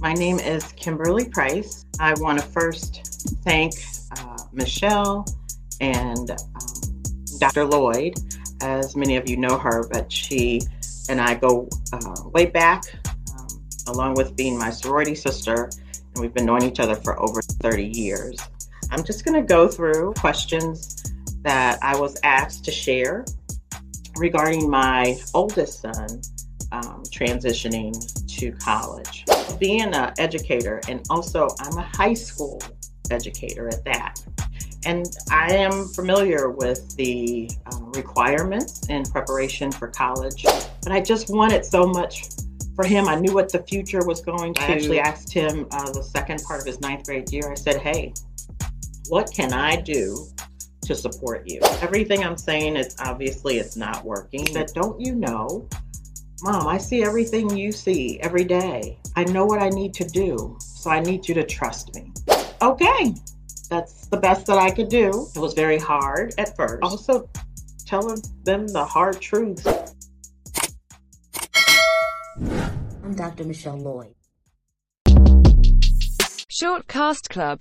My name is Kimberly Price. I want to first thank uh, Michelle and um, Dr. Lloyd, as many of you know her, but she and I go uh, way back, um, along with being my sorority sister, and we've been knowing each other for over 30 years. I'm just going to go through questions that I was asked to share regarding my oldest son um, transitioning to college. Being an educator, and also I'm a high school educator at that. And I am familiar with the uh, requirements in preparation for college, but I just wanted so much for him. I knew what the future was going to. I actually asked him uh, the second part of his ninth grade year. I said, Hey, what can I do to support you? Everything I'm saying is obviously it's not working. But don't you know Mom, I see everything you see every day. I know what I need to do, so I need you to trust me. Okay, that's the best that I could do. It was very hard at first. Also, telling them the hard truths. I'm Dr. Michelle Lloyd. Short Cast Club